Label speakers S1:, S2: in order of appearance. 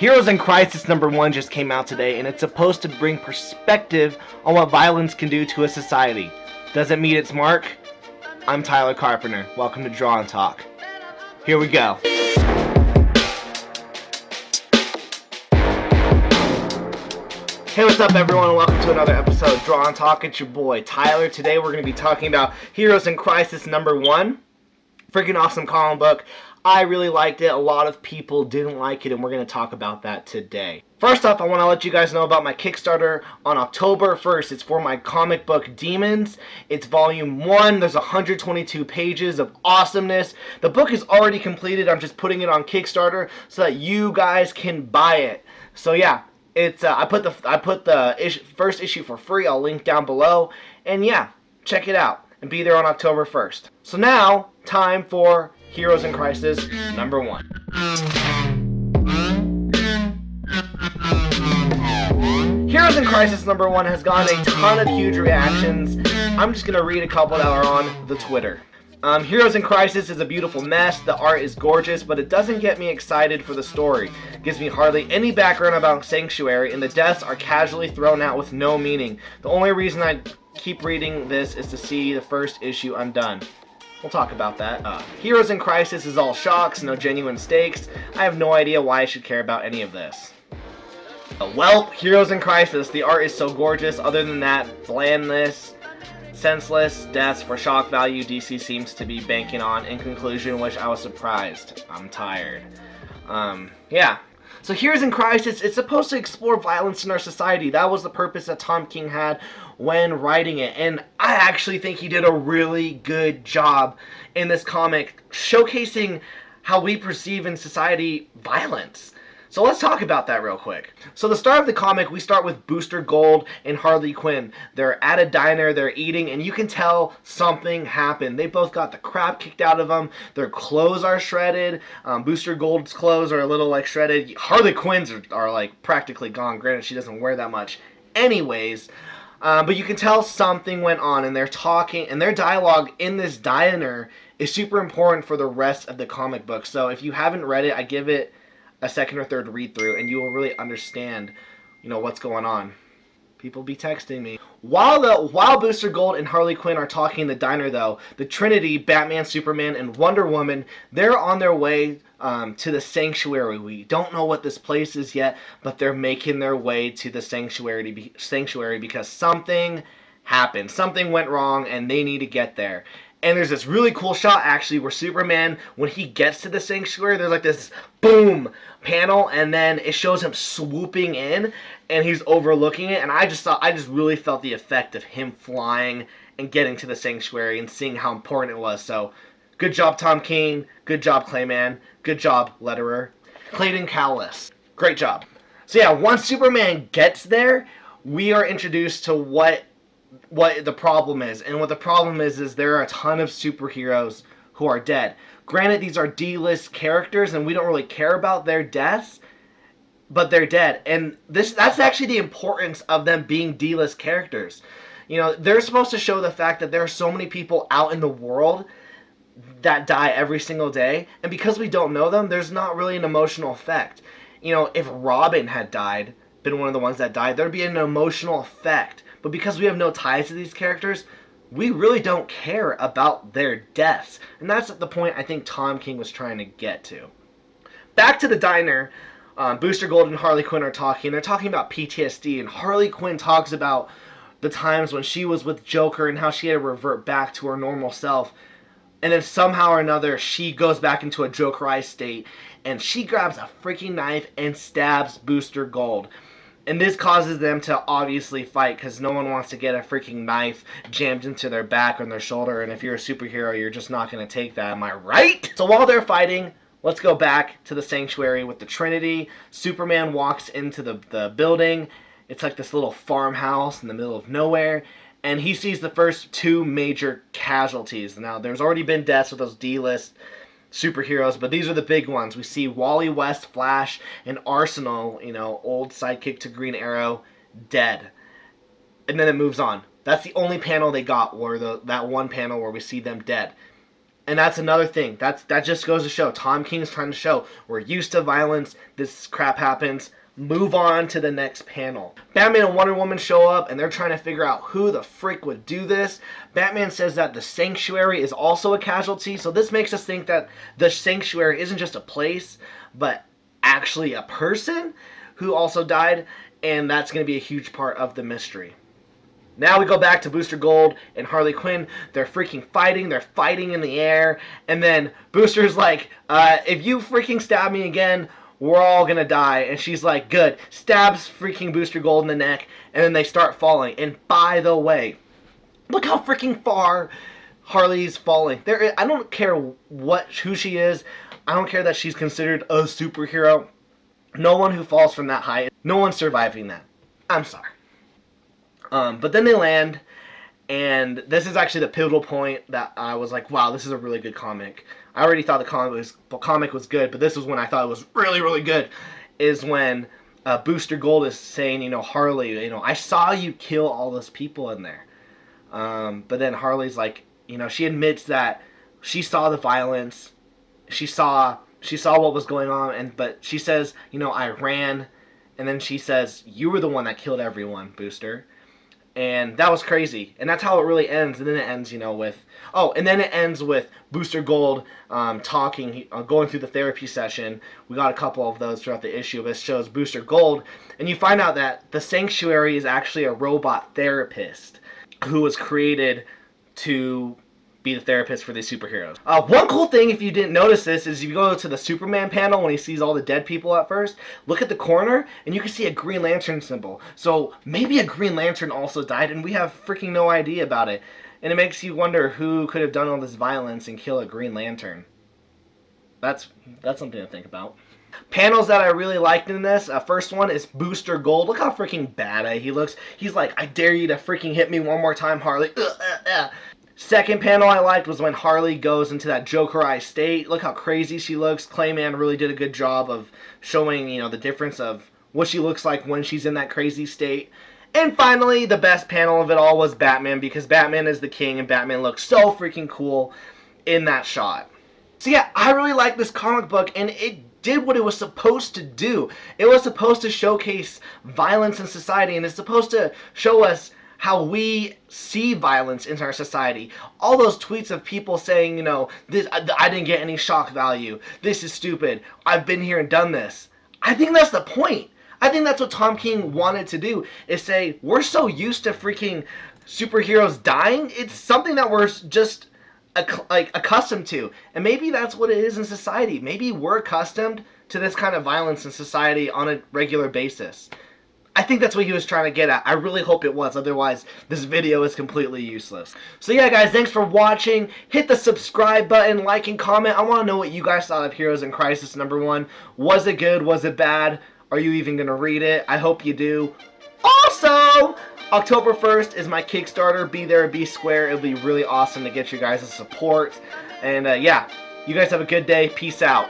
S1: Heroes in Crisis number one just came out today, and it's supposed to bring perspective on what violence can do to a society. Does it meet its mark? I'm Tyler Carpenter. Welcome to Draw and Talk. Here we go. Hey, what's up, everyone, and welcome to another episode of Draw and Talk. It's your boy Tyler. Today, we're going to be talking about Heroes in Crisis number one. Freaking awesome comic book. I really liked it. A lot of people didn't like it, and we're going to talk about that today. First off, I want to let you guys know about my Kickstarter on October 1st. It's for my comic book Demons. It's volume 1. There's 122 pages of awesomeness. The book is already completed. I'm just putting it on Kickstarter so that you guys can buy it. So yeah, it's uh, I put the I put the ish, first issue for free. I'll link down below. And yeah, check it out and be there on October 1st. So now, time for Heroes in Crisis number 1. Heroes in Crisis number 1 has gotten a ton of huge reactions. I'm just to read a couple that are on the Twitter. Um, Heroes in Crisis is a beautiful mess. The art is gorgeous, but it doesn't get me excited for the story. It gives me hardly any background about Sanctuary, and the deaths are casually thrown out with no meaning. The only reason I keep reading this is to see the first issue undone. We'll talk about that. Uh, Heroes in Crisis is all shocks, no genuine stakes. I have no idea why I should care about any of this. Uh, well, Heroes in Crisis, the art is so gorgeous. Other than that, blandness, senseless deaths for shock value DC seems to be banking on. In conclusion, which I was surprised. I'm tired. Um, yeah. So Heroes in Crisis, it's supposed to explore violence in our society. That was the purpose that Tom King had when writing it. And I actually think he did a really good job in this comic showcasing how we perceive in society violence. So let's talk about that real quick. So the start of the comic, we start with Booster Gold and Harley Quinn. They're at a diner, they're eating, and you can tell something happened. They both got the crap kicked out of them. Their clothes are shredded. Um, Booster Gold's clothes are a little like shredded. Harley Quinn's are, are like practically gone. Granted, she doesn't wear that much. Anyways, um, but you can tell something went on, and they're talking, and their dialogue in this diner is super important for the rest of the comic book. So if you haven't read it, I give it a second or third read through and you will really understand, you know, what's going on. People be texting me. While the while Booster Gold and Harley Quinn are talking in the diner, though, the Trinity, Batman, Superman, and Wonder Woman, they're on their way um, to the Sanctuary. We don't know what this place is yet, but they're making their way to the Sanctuary, sanctuary because something happened. Something went wrong, and they need to get there. And there's this really cool shot actually where Superman, when he gets to the sanctuary, there's like this boom panel, and then it shows him swooping in, and he's overlooking it. And I just thought, I just really felt the effect of him flying and getting to the sanctuary and seeing how important it was. So, good job, Tom King. Good job, Clay Mann. Good job, letterer. Clayton Cowles. Great job. So yeah, once Superman gets there, we are introduced to what what the problem is. And what the problem is is there are a ton of superheroes who are dead. Granted, these are D-list characters, and we don't really care about their deaths, but they're dead. And this that's actually the importance of them being D-list characters. You know, they're supposed to show the fact that there are so many people out in the world that die every single day, and because we don't know them, there's not really an emotional effect. You know, if Robin had died, been one of the ones that died, there'd be an emotional effect but because we have no ties to these characters, we really don't care about their deaths. And that's the point I think Tom King was trying to get to. Back to the diner, um, Booster Gold and Harley Quinn are talking. They're talking about PTSD, and Harley Quinn talks about the times when she was with Joker and how she had to revert back to her normal self. And then somehow or another, she goes back into a Jokerized state, and she grabs a freaking knife and stabs Booster Gold. And this causes them to obviously fight because no one wants to get a freaking knife jammed into their back or their shoulder. And if you're a superhero, you're just not going to take that. Am I right? So while they're fighting, let's go back to the sanctuary with the Trinity. Superman walks into the, the building. It's like this little farmhouse in the middle of nowhere. And he sees the first two major casualties. Now, there's already been deaths with those D-list superheroes, but these are the big ones. We see Wally West, Flash, and Arsenal, you know, old sidekick to Green Arrow, dead. And then it moves on. That's the only panel they got, or the that one panel where we see them dead. And that's another thing. That's that just goes to show. Tom King's trying to show we're used to violence. This crap happens. Move on to the next panel. Batman and Wonder Woman show up and they're trying to figure out who the frick would do this. Batman says that the Sanctuary is also a casualty, so this makes us think that the Sanctuary isn't just a place, but actually a person who also died, and that's going to be a huge part of the mystery. Now we go back to Booster Gold and Harley Quinn. They're freaking fighting. They're fighting in the air. And then Booster's like, uh, if you freaking stab me again, we're all gonna die. And she's like, good. Stabs freaking Booster Gold in the neck. And then they start falling. And by the way, look how freaking far Harley's falling. There, I don't care what who she is. I don't care that she's considered a superhero. No one who falls from that height, no one's surviving that. I'm sorry. Um, but then they land, and this is actually the pivotal point that I was like, wow, this is a really good comic. I already thought the comic was comic was good, but this was when I thought it was really really good. Is when uh, Booster Gold is saying, you know, Harley, you know, I saw you kill all those people in there. Um, but then Harley's like, you know, she admits that she saw the violence, she saw she saw what was going on, and but she says, you know, I ran, and then she says, you were the one that killed everyone, Booster and that was crazy. And that's how it really ends. And then it ends, you know, with oh, and then it ends with Booster Gold um, talking, uh, going through the therapy session. We got a couple of those throughout the issue. This shows Booster Gold, and you find out that the Sanctuary is actually a robot therapist who was created to be the therapist for these superheroes. Uh, one cool thing, if you didn't notice this, is if you go to the Superman panel when he sees all the dead people at first, look at the corner and you can see a Green Lantern symbol. So maybe a Green Lantern also died and we have freaking no idea about it. And it makes you wonder who could have done all this violence and kill a Green Lantern. That's that's something to think about. Panels that I really liked in this. Uh, first one is Booster Gold. Look how freaking bad he looks. He's like, I dare you to freaking hit me one more time, Harley. Uh, uh, uh. Second panel I liked was when Harley goes into that Jokerized state. Look how crazy she looks. Clay Mann really did a good job of showing, you know, the difference of what she looks like when she's in that crazy state. And finally, the best panel of it all was Batman because Batman is the king and Batman looks so freaking cool in that shot. So yeah, I really like this comic book and it did what it was supposed to do. It was supposed to showcase violence in society and it's supposed to show us how we see violence in our society. All those tweets of people saying, you know, this I, I didn't get any shock value. This is stupid. I've been here and done this. I think that's the point. I think that's what Tom King wanted to do is say we're so used to freaking superheroes dying. It's something that we're just like accustomed to. And maybe that's what it is in society. Maybe we're accustomed to this kind of violence in society on a regular basis. I think that's what he was trying to get at. I really hope it was, otherwise this video is completely useless. So yeah guys, thanks for watching. Hit the subscribe button, like and comment. I want to know what you guys thought of Heroes in Crisis number one. Was it good? Was it bad? Are you even going to read it? I hope you do. Also, October 1st is my Kickstarter, Be There, Be Square. It'll be really awesome to get you guys' support. And uh, yeah, you guys have a good day. Peace out.